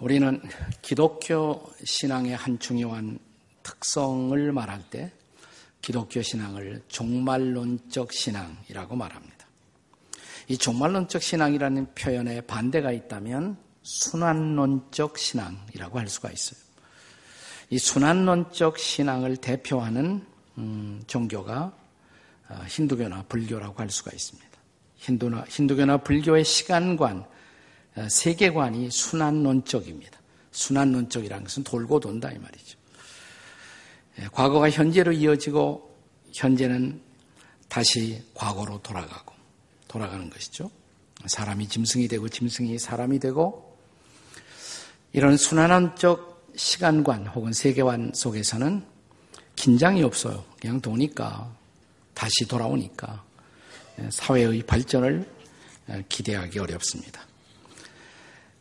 우리는 기독교 신앙의 한 중요한 특성을 말할 때 기독교 신앙을 종말론적 신앙이라고 말합니다. 이 종말론적 신앙이라는 표현에 반대가 있다면 순환론적 신앙이라고 할 수가 있어요. 이 순환론적 신앙을 대표하는 음, 종교가 어, 힌두교나 불교라고 할 수가 있습니다. 힌두나, 힌두교나 불교의 시간관, 어, 세계관이 순환론적입니다. 순환론적이라는 것은 돌고 돈다 이 말이죠. 예, 과거가 현재로 이어지고 현재는 다시 과거로 돌아가고 돌아가는 것이죠. 사람이 짐승이 되고 짐승이 사람이 되고 이런 순환론적 시간관 혹은 세계관 속에서는 긴장이 없어요. 그냥 도니까 다시 돌아오니까 예, 사회의 발전을 예, 기대하기 어렵습니다.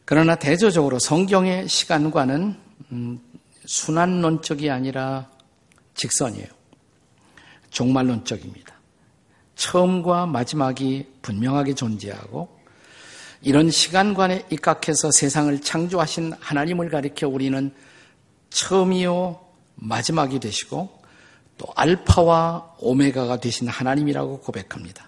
그러나 대조적으로 성경의 시간과는 음, 순환론적이 아니라 직선이에요. 종말론적입니다. 처음과 마지막이 분명하게 존재하고 이런 시간관에 입각해서 세상을 창조하신 하나님을 가리켜 우리는 처음이요 마지막이 되시고 또 알파와 오메가가 되신 하나님이라고 고백합니다.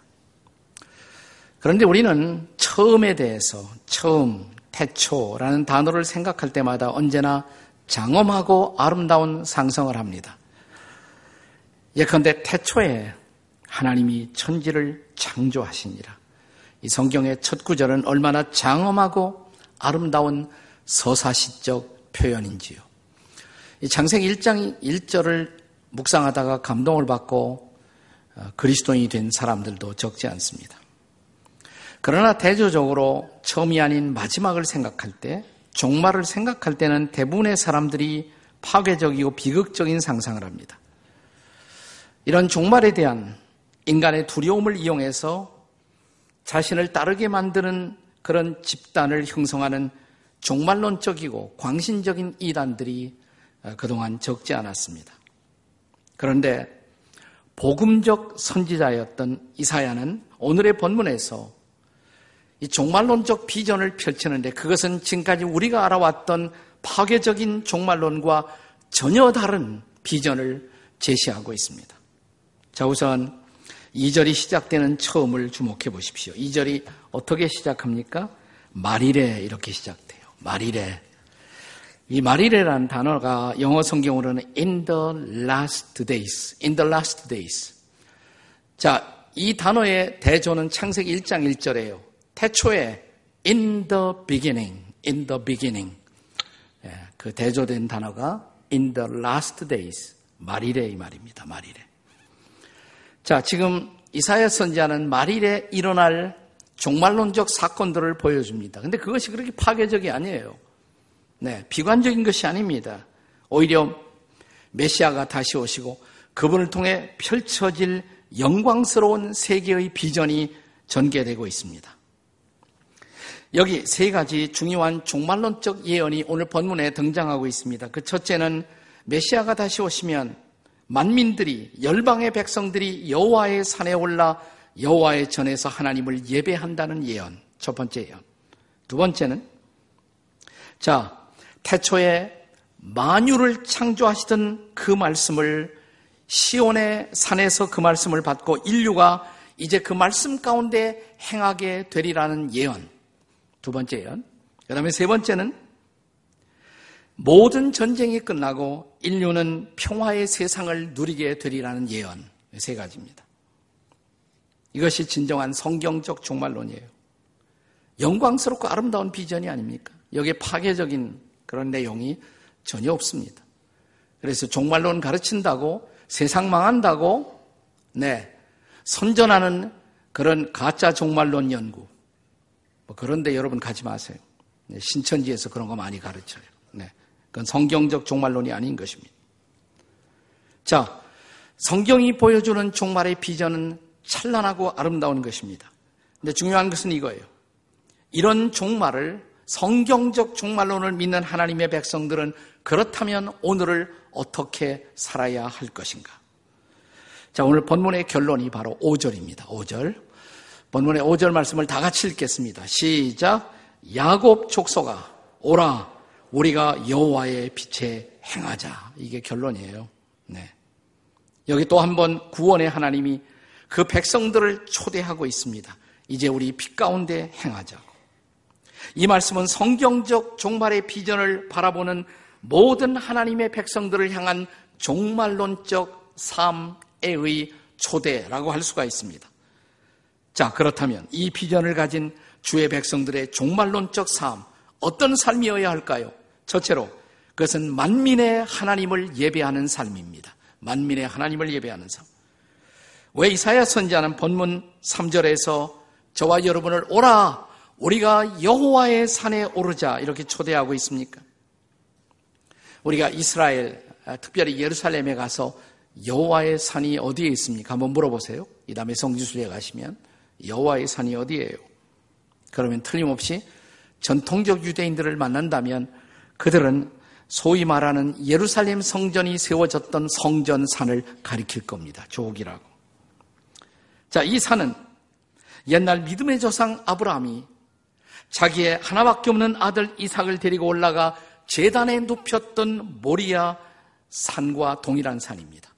그런데 우리는 처음에 대해서 처음, 태초라는 단어를 생각할 때마다 언제나 장엄하고 아름다운 상성을 합니다. 예컨대 태초에 하나님이 천지를 창조하시니라. 이 성경의 첫 구절은 얼마나 장엄하고 아름다운 서사시적 표현인지요. 이 창세기 1장 1절을 묵상하다가 감동을 받고 어, 그리스도인이 된 사람들도 적지 않습니다. 그러나 대조적으로 처음이 아닌 마지막을 생각할 때, 종말을 생각할 때는 대부분의 사람들이 파괴적이고 비극적인 상상을 합니다. 이런 종말에 대한 인간의 두려움을 이용해서 자신을 따르게 만드는 그런 집단을 형성하는 종말론적이고 광신적인 이단들이 어, 그동안 적지 않았습니다. 그런데 복음적 선지자였던 이사야는 오늘의 본문에서 이 종말론적 비전을 펼치는데 그것은 지금까지 우리가 알아왔던 파괴적인 종말론과 전혀 다른 비전을 제시하고 있습니다. 자, 우선 2절이 시작되는 처음을 주목해 보십시오. 2절이 어떻게 시작합니까? 말이래 이렇게 시작돼요. 말이래. 이 말이래라는 단어가 영어 성경으로는 in the last days, in the last days. 자, 이 단어의 대조는 창세기 1장 1절이에요. 태초에 in the beginning, in the beginning. 예, 그 대조된 단어가 in the last days. 말이래 이 말입니다. 말이래. 자, 지금 이사야 선지자는 말일에 일어날 종말론적 사건들을 보여줍니다. 근데 그것이 그렇게 파괴적이 아니에요. 네, 비관적인 것이 아닙니다. 오히려 메시아가 다시 오시고 그분을 통해 펼쳐질 영광스러운 세계의 비전이 전개되고 있습니다. 여기 세 가지 중요한 종말론적 예언이 오늘 본문에 등장하고 있습니다. 그 첫째는 메시아가 다시 오시면 만민들이 열방의 백성들이 여호와의 산에 올라 여호와의 전에서 하나님을 예배한다는 예언. 첫 번째 예언. 두 번째는 자, 태초에 만유를 창조하시던 그 말씀을 시온의 산에서 그 말씀을 받고 인류가 이제 그 말씀 가운데 행하게 되리라는 예언. 두 번째 예언. 그 다음에 세 번째는 모든 전쟁이 끝나고 인류는 평화의 세상을 누리게 되리라는 예언. 세 가지입니다. 이것이 진정한 성경적 종말론이에요. 영광스럽고 아름다운 비전이 아닙니까? 여기에 파괴적인 그런 내용이 전혀 없습니다. 그래서 종말론 가르친다고 세상 망한다고 네 선전하는 그런 가짜 종말론 연구 뭐 그런데 여러분 가지 마세요. 네, 신천지에서 그런 거 많이 가르쳐요. 네. 그건 성경적 종말론이 아닌 것입니다. 자, 성경이 보여주는 종말의 비전은 찬란하고 아름다운 것입니다. 근데 중요한 것은 이거예요. 이런 종말을 성경적 종말론을 믿는 하나님의 백성들은 그렇다면 오늘을 어떻게 살아야 할 것인가? 자, 오늘 본문의 결론이 바로 5절입니다. 5절. 본문의 5절 말씀을 다 같이 읽겠습니다. 시작. 야곱 족속아, 오라. 우리가 여호와의 빛에 행하자. 이게 결론이에요. 네. 여기 또 한 번 구원의 하나님이 그 백성들을 초대하고 있습니다. 이제 우리 빛 가운데 행하자고. 이 말씀은 성경적 종말의 비전을 바라보는 모든 하나님의 백성들을 향한 종말론적 삶의 초대라고 할 수가 있습니다. 자, 그렇다면 이 비전을 가진 주의 백성들의 종말론적 삶, 어떤 삶이어야 할까요? 첫째로, 그것은 만민의 하나님을 예배하는 삶입니다. 만민의 하나님을 예배하는 삶. 왜 이사야 선지자는 본문 3절에서 저와 여러분을 오라 우리가 여호와의 산에 오르자 이렇게 초대하고 있습니까? 우리가 이스라엘 아, 특별히 예루살렘에 가서 여호와의 산이 어디에 있습니까? 한번 물어보세요. 이 다음에 성지순례 가시면 여호와의 산이 어디예요? 그러면 틀림없이 전통적 유대인들을 만난다면 그들은 소위 말하는 예루살렘 성전이 세워졌던 성전산을 가리킬 겁니다. 조옥이라고. 자, 이 산은 옛날 믿음의 조상 아브라함이 자기의 하나밖에 없는 아들 이삭을 데리고 올라가 재단에 눕혔던 모리아 산과 동일한 산입니다.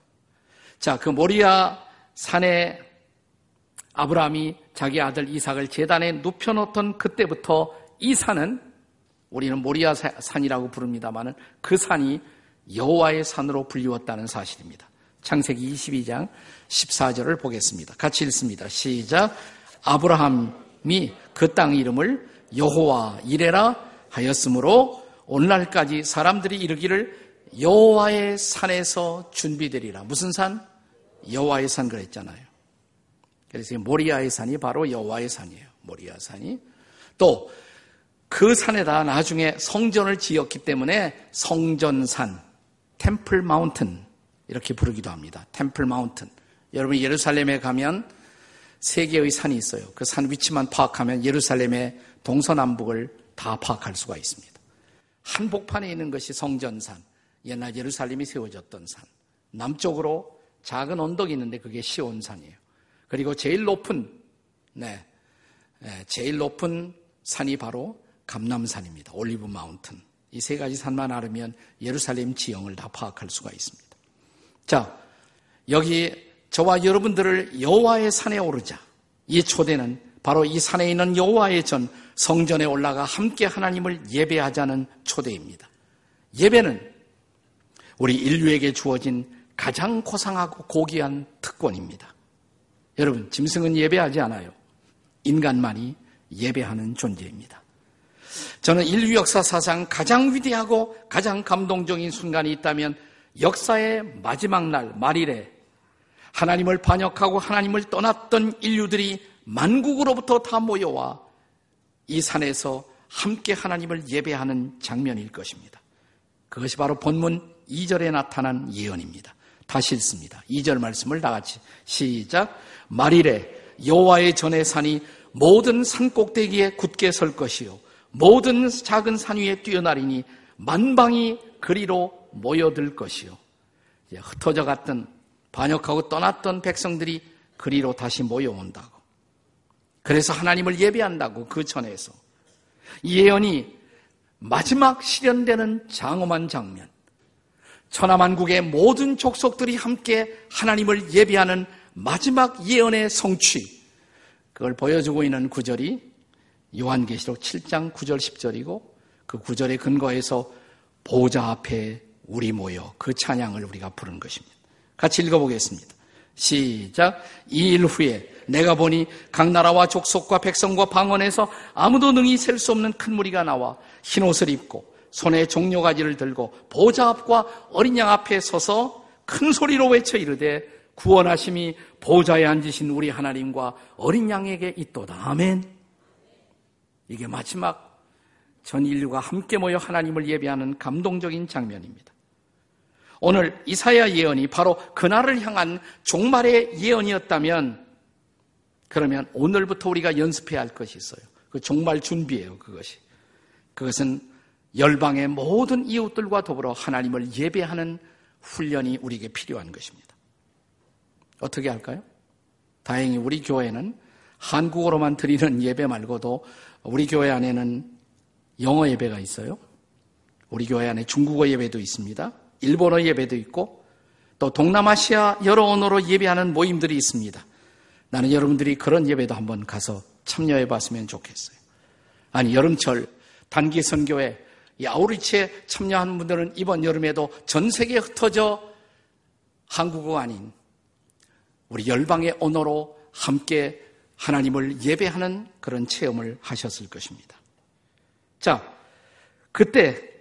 자, 그 모리아 산에 아브라함이 자기 아들 이삭을 재단에 눕혀놓던 그때부터 이 산은 우리는 모리아 산이라고 부릅니다만은 그 산이 여호와의 산으로 불리웠다는 사실입니다. 창세기 22장 14절을 보겠습니다. 같이 읽습니다. 시작. 아브라함이 그 땅 이름을 여호와 이레라 하였으므로 오늘날까지 사람들이 이르기를 여호와의 산에서 준비되리라. 무슨 산? 여호와의 산 그랬잖아요. 그래서 모리아의 산이 바로 여호와의 산이에요. 모리아 산이 또 그 산에다 나중에 성전을 지었기 때문에 성전산, 템플 마운튼 이렇게 부르기도 합니다. 템플 마운튼. 여러분 예루살렘에 가면 세 개의 산이 있어요. 그 산 위치만 파악하면 예루살렘의 동서남북을 다 파악할 수가 있습니다. 한복판에 있는 것이 성전산, 옛날 예루살렘이 세워졌던 산. 남쪽으로 작은 언덕이 있는데 그게 시온산이에요. 그리고 제일 높은, 네, 네 제일 높은 산이 바로 감남산입니다. 올리브 마운튼. 이 세 가지 산만 알으면 예루살렘 지형을 다 파악할 수가 있습니다. 자, 여기 저와 여러분들을 여호와의 산에 오르자. 이 초대는 바로 이 산에 있는 여호와의 전 성전에 올라가 함께 하나님을 예배하자는 초대입니다. 예배는 우리 인류에게 주어진 가장 고상하고 고귀한 특권입니다. 여러분, 짐승은 예배하지 않아요. 인간만이 예배하는 존재입니다. 저는 인류 역사 사상 가장 위대하고 가장 감동적인 순간이 있다면 역사의 마지막 날, 말일에 하나님을 반역하고 하나님을 떠났던 인류들이 만국으로부터 다 모여와 이 산에서 함께 하나님을 예배하는 장면일 것입니다. 그것이 바로 본문 2절에 나타난 예언입니다. 다시 읽습니다. 2절 말씀을 다 같이 시작. 말일에 여호와의 전의 산이 모든 산 꼭대기에 굳게 설 것이요 모든 작은 산 위에 뛰어나리니 만방이 그리로 모여들 것이요 흩어져 갔던 반역하고 떠났던 백성들이 그리로 다시 모여온다고. 그래서 하나님을 예배한다고 그 전에서. 이 예언이 마지막 실현되는 장엄한 장면. 천하만국의 모든 족속들이 함께 하나님을 예배하는 마지막 예언의 성취. 그걸 보여주고 있는 구절이 요한계시록 7장 9절 10절이고 그 구절에 근거해서 보좌 앞에 우리 모여 그 찬양을 우리가 부른 것입니다. 같이 읽어보겠습니다. 시작. 이 일 후에 내가 보니 각 나라와 족속과 백성과 방언에서 아무도 능히 셀 수 없는 큰 무리가 나와 흰 옷을 입고 손에 종려가지를 들고 보좌 앞과 어린 양 앞에 서서 큰 소리로 외쳐 이르되 구원하심이 보좌에 앉으신 우리 하나님과 어린 양에게 있도다. 아멘. 이게 마지막 전 인류가 함께 모여 하나님을 예배하는 감동적인 장면입니다. 오늘 이사야 예언이 바로 그날을 향한 종말의 예언이었다면 그러면 오늘부터 우리가 연습해야 할 것이 있어요. 그 종말 준비예요, 그것이. 그것은 열방의 모든 이웃들과 더불어 하나님을 예배하는 훈련이 우리에게 필요한 것입니다. 어떻게 할까요? 다행히 우리 교회는 한국어로만 드리는 예배 말고도 우리 교회 안에는 영어 예배가 있어요. 우리 교회 안에 중국어 예배도 있습니다. 일본어 예배도 있고 또 동남아시아 여러 언어로 예배하는 모임들이 있습니다. 나는 여러분들이 그런 예배도 한번 가서 참여해 봤으면 좋겠어요. 아니, 여름철 단기 선교회 아우리치에 참여한 분들은 이번 여름에도 전 세계에 흩어져 한국어 아닌 우리 열방의 언어로 함께 하나님을 예배하는 그런 체험을 하셨을 것입니다. 자, 그때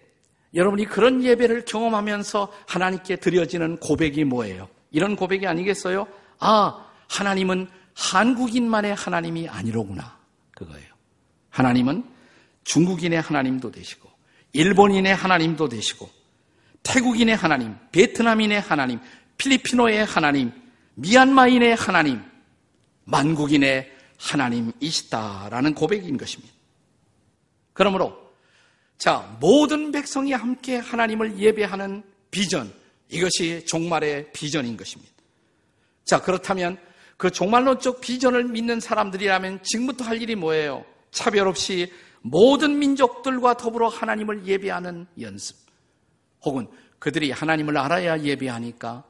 여러분이 그런 예배를 경험하면서 하나님께 드려지는 고백이 뭐예요? 이런 고백이 아니겠어요? 아, 하나님은 한국인만의 하나님이 아니로구나. 그거예요. 하나님은 중국인의 하나님도 되시고, 일본인의 하나님도 되시고, 태국인의 하나님, 베트남인의 하나님, 필리피노의 하나님, 미얀마인의 하나님, 만국인의 하나님이시다라는 고백인 것입니다. 그러므로 자, 모든 백성이 함께 하나님을 예배하는 비전, 이것이 종말의 비전인 것입니다. 자, 그렇다면 그 종말론적 비전을 믿는 사람들이라면 지금부터 할 일이 뭐예요? 차별 없이 모든 민족들과 더불어 하나님을 예배하는 연습. 혹은 그들이 하나님을 알아야 예배하니까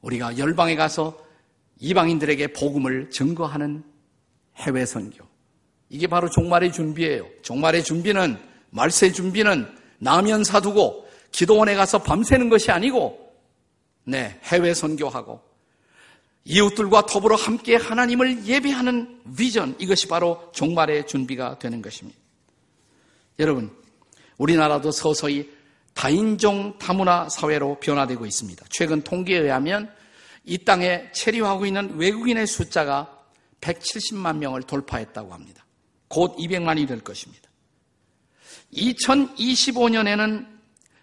우리가 열방에 가서 이방인들에게 복음을 증거하는 해외 선교. 이게 바로 종말의 준비예요. 종말의 준비는 말세 준비는 나면 사두고 기도원에 가서 밤새는 것이 아니고 네, 해외 선교하고 이웃들과 더불어 함께 하나님을 예배하는 비전, 이것이 바로 종말의 준비가 되는 것입니다. 여러분, 우리나라도 서서히 다인종 다문화 사회로 변화되고 있습니다. 최근 통계에 의하면 이 땅에 체류하고 있는 외국인의 숫자가 170만 명을 돌파했다고 합니다. 곧 200만이 될 것입니다. 2025년에는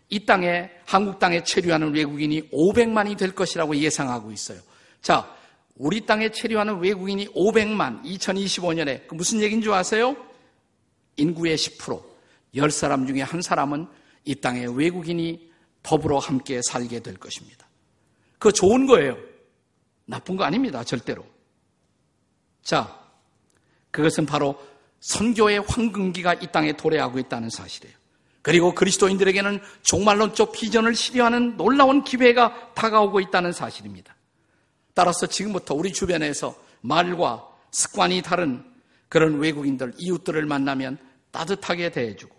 이 땅에, 한국 땅에 체류하는 외국인이 500만이 될 것이라고 예상하고 있어요. 자, 우리 땅에 체류하는 외국인이 500만, 2025년에 그 무슨 얘기인 줄 아세요? 인구의 10%, 10사람 중에 한 사람은 이 땅에 외국인이 더불어 함께 살게 될 것입니다. 그거 좋은 거예요. 나쁜 거 아닙니다. 절대로. 자, 그것은 바로 선교의 황금기가 이 땅에 도래하고 있다는 사실이에요. 그리고 그리스도인들에게는 종말론적 비전을 실현하는 놀라운 기회가 다가오고 있다는 사실입니다. 따라서 지금부터 우리 주변에서 말과 습관이 다른 그런 외국인들, 이웃들을 만나면 따뜻하게 대해주고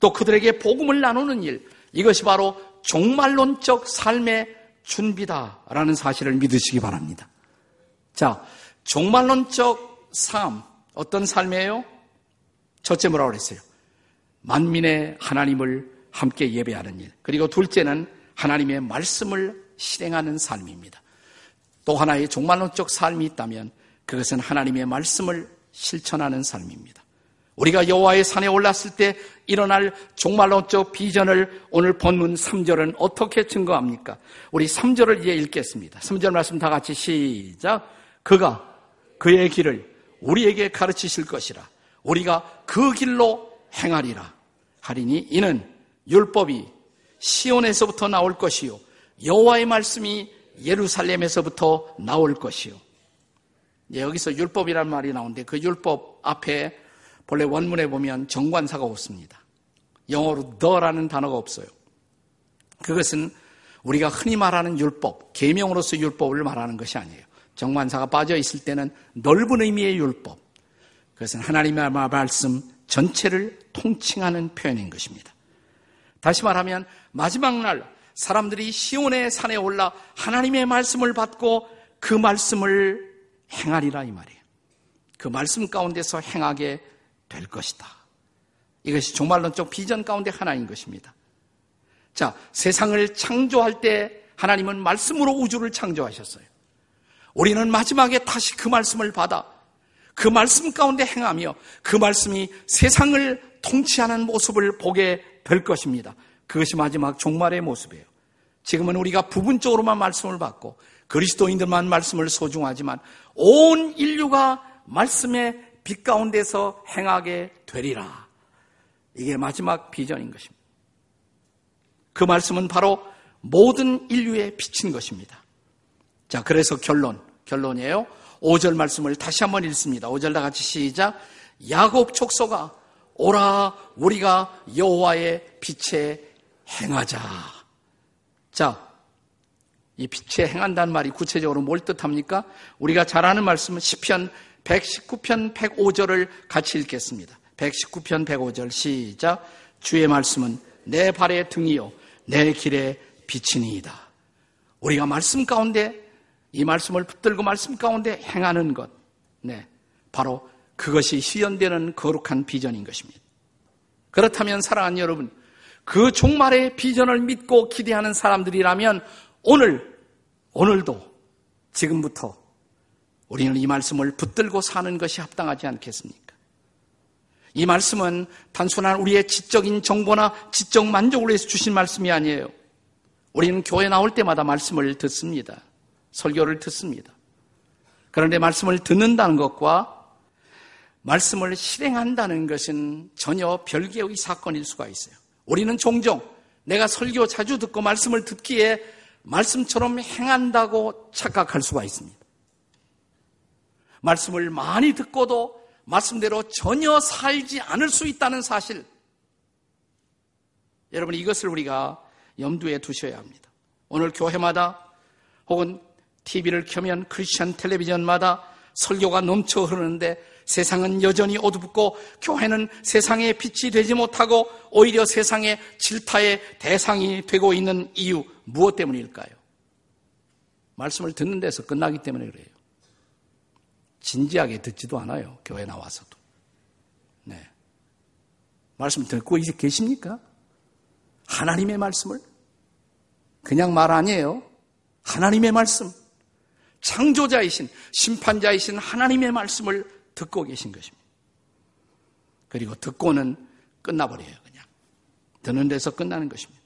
또 그들에게 복음을 나누는 일, 이것이 바로 종말론적 삶의 준비다라는 사실을 믿으시기 바랍니다. 자, 종말론적 삶, 어떤 삶이에요? 첫째 뭐라고 그랬어요? 만민의 하나님을 함께 예배하는 일. 그리고 둘째는 하나님의 말씀을 실행하는 삶입니다. 또 하나의 종말론적 삶이 있다면 그것은 하나님의 말씀을 실천하는 삶입니다. 우리가 여호와의 산에 올랐을 때 일어날 종말론적 비전을 오늘 본문 3절은 어떻게 증거합니까? 우리 3절을 이제 읽겠습니다. 3절 말씀 다 같이 시작. 그가 그의 길을 우리에게 가르치실 것이라. 우리가 그 길로 행하리라. 하리니 이는 율법이 시온에서부터 나올 것이요 여호와의 말씀이 예루살렘에서부터 나올 것이요. 여기서 율법이란 말이 나오는데 그 율법 앞에 본래 원문에 보면 정관사가 없습니다. 영어로 the라는 단어가 없어요. 그것은 우리가 흔히 말하는 율법, 계명으로서 율법을 말하는 것이 아니에요. 정관사가 빠져 있을 때는 넓은 의미의 율법. 그것은 하나님의 말씀 전체를 통칭하는 표현인 것입니다. 다시 말하면 마지막 날 사람들이 시온의 산에 올라 하나님의 말씀을 받고 그 말씀을 행하리라 이 말이에요. 그 말씀 가운데서 행하게 될 것이다. 이것이 종말론적 비전 가운데 하나인 것입니다. 자, 세상을 창조할 때 하나님은 말씀으로 우주를 창조하셨어요. 우리는 마지막에 다시 그 말씀을 받아 그 말씀 가운데 행하며 그 말씀이 세상을 통치하는 모습을 보게 될 것입니다. 그것이 마지막 종말의 모습이에요. 지금은 우리가 부분적으로만 말씀을 받고 그리스도인들만 말씀을 소중하지만 온 인류가 말씀의 빛 가운데서 행하게 되리라. 이게 마지막 비전인 것입니다. 그 말씀은 바로 모든 인류에 비친 것입니다. 자, 그래서 결론, 결론이에요. 5절 말씀을 다시 한번 읽습니다. 5절 다 같이 시작. 야곱 족소가 오라 우리가 여호와의 빛에 행하자. 자, 이 빛에 행한다는 말이 구체적으로 뭘 뜻합니까? 우리가 잘 아는 말씀은 시편 119편 105절을 같이 읽겠습니다. 119편 105절 시작. 주의 말씀은 내 발의 등이요 내 길의 빛이니이다. 우리가 말씀 가운데 이 말씀을 붙들고 말씀 가운데 행하는 것. 네. 바로 그것이 실현되는 거룩한 비전인 것입니다. 그렇다면 사랑하는 여러분, 그 종말의 비전을 믿고 기대하는 사람들이라면 오늘, 오늘도 지금부터 우리는 이 말씀을 붙들고 사는 것이 합당하지 않겠습니까? 이 말씀은 단순한 우리의 지적인 정보나 지적 만족을 위해서 주신 말씀이 아니에요. 우리는 교회 나올 때마다 말씀을 듣습니다. 설교를 듣습니다. 그런데 말씀을 듣는다는 것과 말씀을 실행한다는 것은 전혀 별개의 사건일 수가 있어요. 우리는 종종 내가 설교 자주 듣고 말씀을 듣기에 말씀처럼 행한다고 착각할 수가 있습니다. 말씀을 많이 듣고도 말씀대로 전혀 살지 않을 수 있다는 사실. 여러분 이것을 우리가 염두에 두셔야 합니다. 오늘 교회마다 혹은 TV를 켜면 크리스천 텔레비전마다 설교가 넘쳐 흐르는데 세상은 여전히 어둡고 교회는 세상의 빛이 되지 못하고 오히려 세상의 질타의 대상이 되고 있는 이유 무엇 때문일까요? 말씀을 듣는 데서 끝나기 때문에 그래요. 진지하게 듣지도 않아요. 교회 나와서도. 네. 말씀 듣고 계십니까? 하나님의 말씀을? 그냥 말 아니에요. 하나님의 말씀. 창조자이신, 심판자이신 하나님의 말씀을 듣고 계신 것입니다. 그리고 듣고는 끝나버려요, 그냥. 듣는 데서 끝나는 것입니다.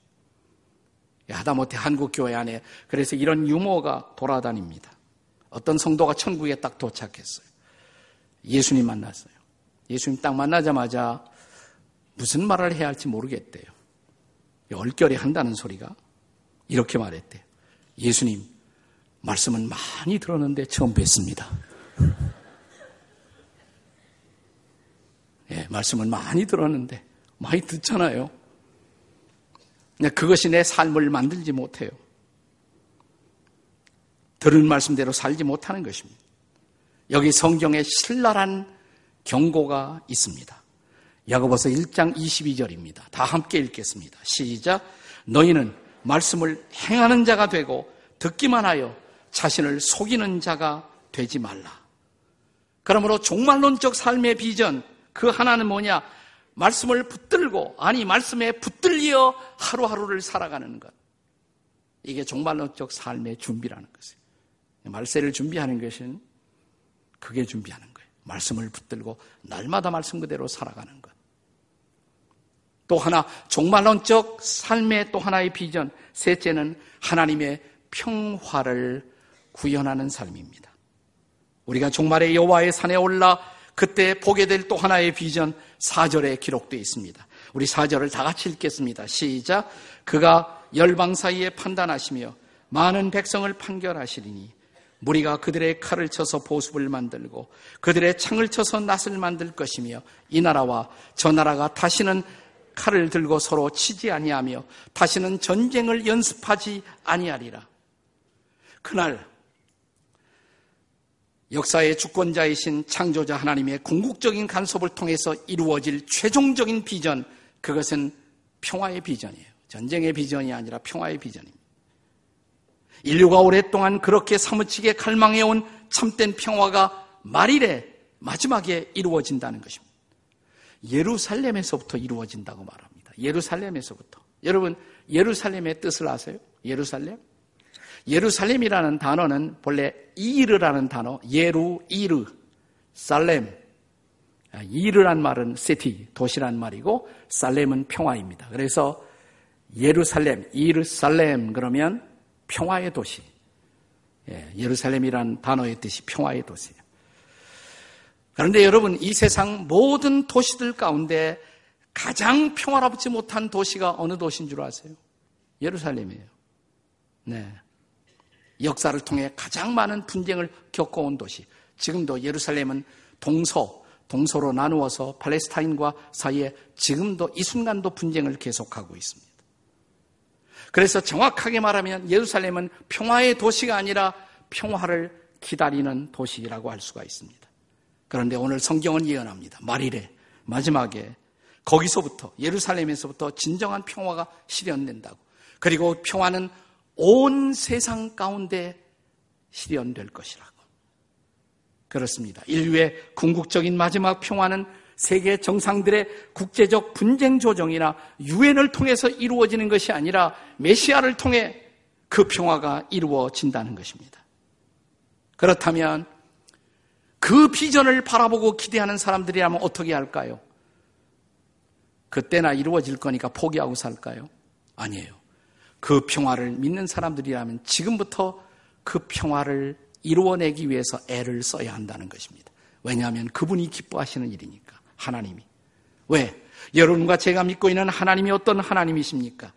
하다못해 한국교회 안에 그래서 이런 유머가 돌아다닙니다. 어떤 성도가 천국에 딱 도착했어요. 예수님 만났어요. 예수님 딱 만나자마자 무슨 말을 해야 할지 모르겠대요. 얼결에 한다는 소리가 이렇게 말했대요. 예수님, 말씀은 많이 들었는데 처음 뵀습니다. 예, 말씀을 많이 들었는데 많이 듣잖아요. 그것이 내 삶을 만들지 못해요. 들은 말씀대로 살지 못하는 것입니다. 여기 성경에 신랄한 경고가 있습니다. 야고보서 1장 22절입니다. 다 함께 읽겠습니다. 시작. 너희는 말씀을 행하는 자가 되고 듣기만 하여 자신을 속이는 자가 되지 말라. 그러므로 종말론적 삶의 비전, 그 하나는 뭐냐? 말씀을 붙들고, 아니, 말씀에 붙들려 하루하루를 살아가는 것. 이게 종말론적 삶의 준비라는 것이에요. 말세를 준비하는 것은 그게 준비하는 거예요. 말씀을 붙들고 날마다 말씀 그대로 살아가는 것. 또 하나, 종말론적 삶의 또 하나의 비전. 셋째는 하나님의 평화를 구현하는 삶입니다. 우리가 종말의 여호와의 산에 올라 그때 보게 될 또 하나의 비전 4절에 기록되어 있습니다. 우리 4절을 다 같이 읽겠습니다. 시작. 그가 열방 사이에 판단하시며 많은 백성을 판결하시리니 무리가 그들의 칼을 쳐서 보습을 만들고 그들의 창을 쳐서 낫을 만들 것이며 이 나라와 저 나라가 다시는 칼을 들고 서로 치지 아니하며 다시는 전쟁을 연습하지 아니하리라. 그날 역사의 주권자이신 창조자 하나님의 궁극적인 간섭을 통해서 이루어질 최종적인 비전, 그것은 평화의 비전이에요. 전쟁의 비전이 아니라 평화의 비전입니다. 인류가 오랫동안 그렇게 사무치게 갈망해온 참된 평화가 말일에 마지막에 이루어진다는 것입니다. 예루살렘에서부터 이루어진다고 말합니다. 예루살렘에서부터. 여러분, 예루살렘의 뜻을 아세요? 예루살렘? 예루살렘이라는 단어는 본래 이르라는 단어, 예루, 이르, 살렘. 아, 이르란 말은 시티, 도시란 말이고, 살렘은 평화입니다. 그래서 예루살렘, 이르살렘 그러면 평화의 도시. 예, 예루살렘이란 단어의 뜻이 평화의 도시예요. 그런데 여러분, 이 세상 모든 도시들 가운데 가장 평화롭지 못한 도시가 어느 도시인 줄 아세요? 예루살렘이에요. 네. 역사를 통해 가장 많은 분쟁을 겪어온 도시. 지금도 예루살렘은 동서, 동서로 나누어서 팔레스타인과 사이에 지금도 이 순간도 분쟁을 계속하고 있습니다. 그래서 정확하게 말하면 예루살렘은 평화의 도시가 아니라 평화를 기다리는 도시라고 할 수가 있습니다. 그런데 오늘 성경은 예언합니다. 말일에 마지막에 거기서부터 예루살렘에서부터 진정한 평화가 실현된다고. 그리고 평화는 온 세상 가운데 실현될 것이라고. 그렇습니다. 인류의 궁극적인 마지막 평화는 세계 정상들의 국제적 분쟁 조정이나 유엔을 통해서 이루어지는 것이 아니라 메시아를 통해 그 평화가 이루어진다는 것입니다. 그렇다면 그 비전을 바라보고 기대하는 사람들이라면 어떻게 할까요? 그때나 이루어질 거니까 포기하고 살까요? 아니에요. 그 평화를 믿는 사람들이라면 지금부터 그 평화를 이루어내기 위해서 애를 써야 한다는 것입니다. 왜냐하면 그분이 기뻐하시는 일이니까. 하나님이. 왜? 여러분과 제가 믿고 있는 하나님이 어떤 하나님이십니까?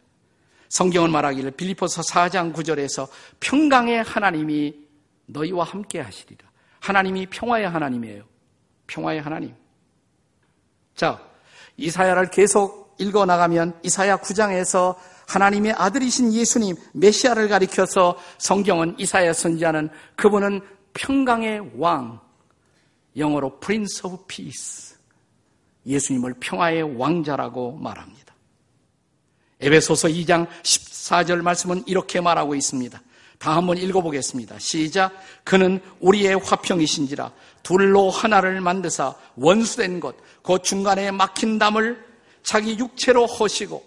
성경은 말하기를 빌리포서 4장 9절에서 평강의 하나님이 너희와 함께 하시리라. 하나님이 평화의 하나님이에요. 평화의 하나님. 자, 이사야를 계속 읽어 나가면 이사야 9장에서 하나님의 아들이신 예수님 메시아를 가리켜서 성경은 이사야 선지자는 그분은 평강의 왕 영어로 Prince of Peace 예수님을 평화의 왕자라고 말합니다. 에베소서 2장 14절 말씀은 이렇게 말하고 있습니다. 다 한번 읽어보겠습니다. 시작. 그는 우리의 화평이신지라 둘로 하나를 만드사 원수된 것, 그 중간에 막힌 담을 자기 육체로 허시고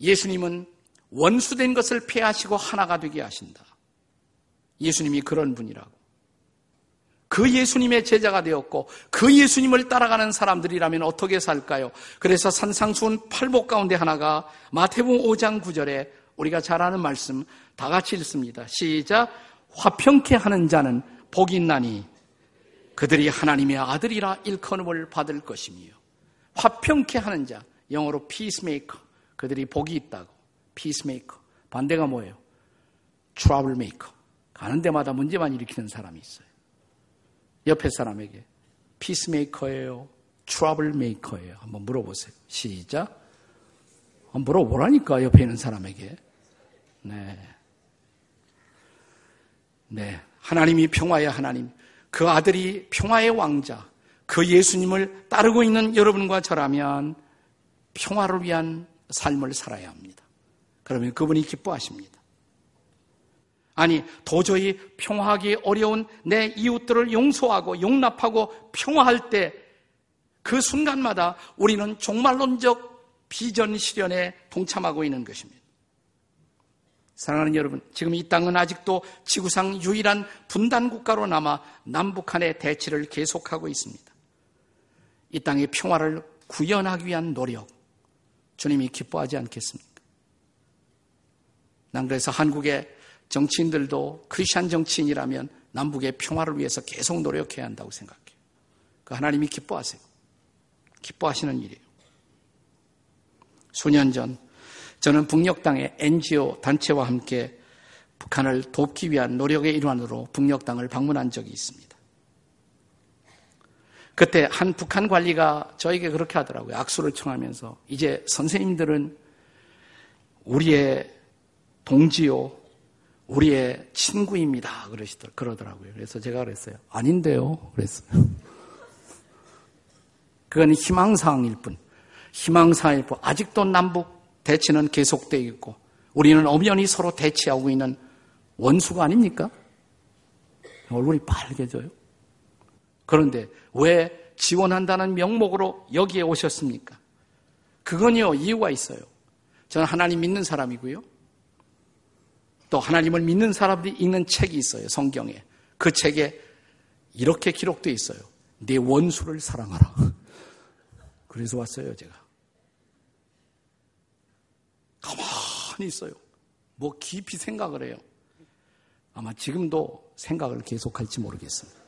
예수님은 원수된 것을 폐하시고 하나가 되게 하신다. 예수님이 그런 분이라고. 그 예수님의 제자가 되었고 그 예수님을 따라가는 사람들이라면 어떻게 살까요? 그래서 산상수훈 팔복 가운데 하나가 마태복음 5장 9절에 우리가 잘 아는 말씀 다 같이 읽습니다. 시작. 화평케 하는 자는 복이 있나니 그들이 하나님의 아들이라 일컬음을 받을 것이며 화평케 하는 자 영어로 peacemaker 그들이 복이 있다고 peacemaker 반대가 뭐예요? troublemaker 가는 데마다 문제만 일으키는 사람이 있어요. 옆에 사람에게 peacemaker예요, troublemaker예요. 한번 물어보세요. 시작. 물어보라니까 옆에 있는 사람에게. 네. 네. 하나님이 평화의 하나님, 그 아들이 평화의 왕자, 그 예수님을 따르고 있는 여러분과 저라면 평화를 위한 삶을 살아야 합니다. 그러면 그분이 기뻐하십니다. 아니, 도저히 평화하기 어려운 내 이웃들을 용서하고 용납하고 평화할 때 그 순간마다 우리는 종말론적 비전 실현에 동참하고 있는 것입니다. 사랑하는 여러분, 지금 이 땅은 아직도 지구상 유일한 분단 국가로 남아 남북한의 대치를 계속하고 있습니다. 이 땅의 평화를 구현하기 위한 노력, 주님이 기뻐하지 않겠습니까? 난 그래서 한국의 정치인들도 크리스천 정치인이라면 남북의 평화를 위해서 계속 노력해야 한다고 생각해요. 그 하나님이 기뻐하세요. 기뻐하시는 일이에요. 수년 전 저는 북녘땅의 NGO 단체와 함께 북한을 돕기 위한 노력의 일환으로 북녘땅을 방문한 적이 있습니다. 그때 한 북한 관리가 저에게 그렇게 하더라고요. 악수를 청하면서 이제 선생님들은 우리의 동지요, 우리의 친구입니다. 그러시더 그러더라고요. 그래서 제가 그랬어요. 아닌데요. 그랬어요. 그건 희망사항일 뿐. 희망사항일 뿐. 아직도 남북 대치는 계속되어 있고 우리는 엄연히 서로 대치하고 있는 원수가 아닙니까? 얼굴이 빨개져요. 그런데 왜 지원한다는 명목으로 여기에 오셨습니까? 그건요, 이유가 있어요. 저는 하나님 믿는 사람이고요. 또 하나님을 믿는 사람들이 읽는 책이 있어요, 성경에. 그 책에 이렇게 기록되어 있어요. 내 원수를 사랑하라. 그래서 왔어요, 제가. 가만히 있어요. 뭐 깊이 생각을 해요. 아마 지금도 생각을 계속할지 모르겠습니다.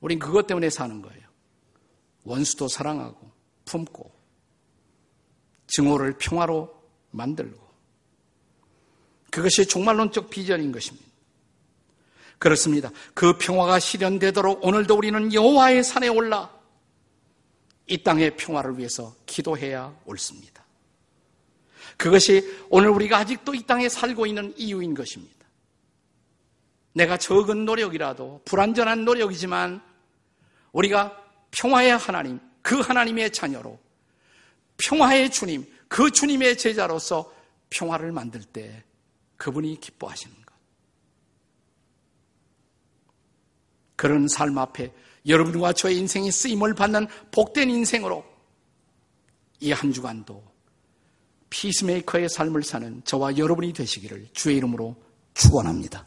우린 그것 때문에 사는 거예요. 원수도 사랑하고 품고 증오를 평화로 만들고 그것이 종말론적 비전인 것입니다. 그렇습니다. 그 평화가 실현되도록 오늘도 우리는 여호와의 산에 올라 이 땅의 평화를 위해서 기도해야 옳습니다. 그것이 오늘 우리가 아직도 이 땅에 살고 있는 이유인 것입니다. 내가 적은 노력이라도 불완전한 노력이지만 우리가 평화의 하나님, 그 하나님의 자녀로 평화의 주님, 그 주님의 제자로서 평화를 만들 때 그분이 기뻐하시는 것. 그런 삶 앞에 여러분과 저의 인생이 쓰임을 받는 복된 인생으로 이 한 주간도 피스메이커의 삶을 사는 저와 여러분이 되시기를 주의 이름으로 축원합니다.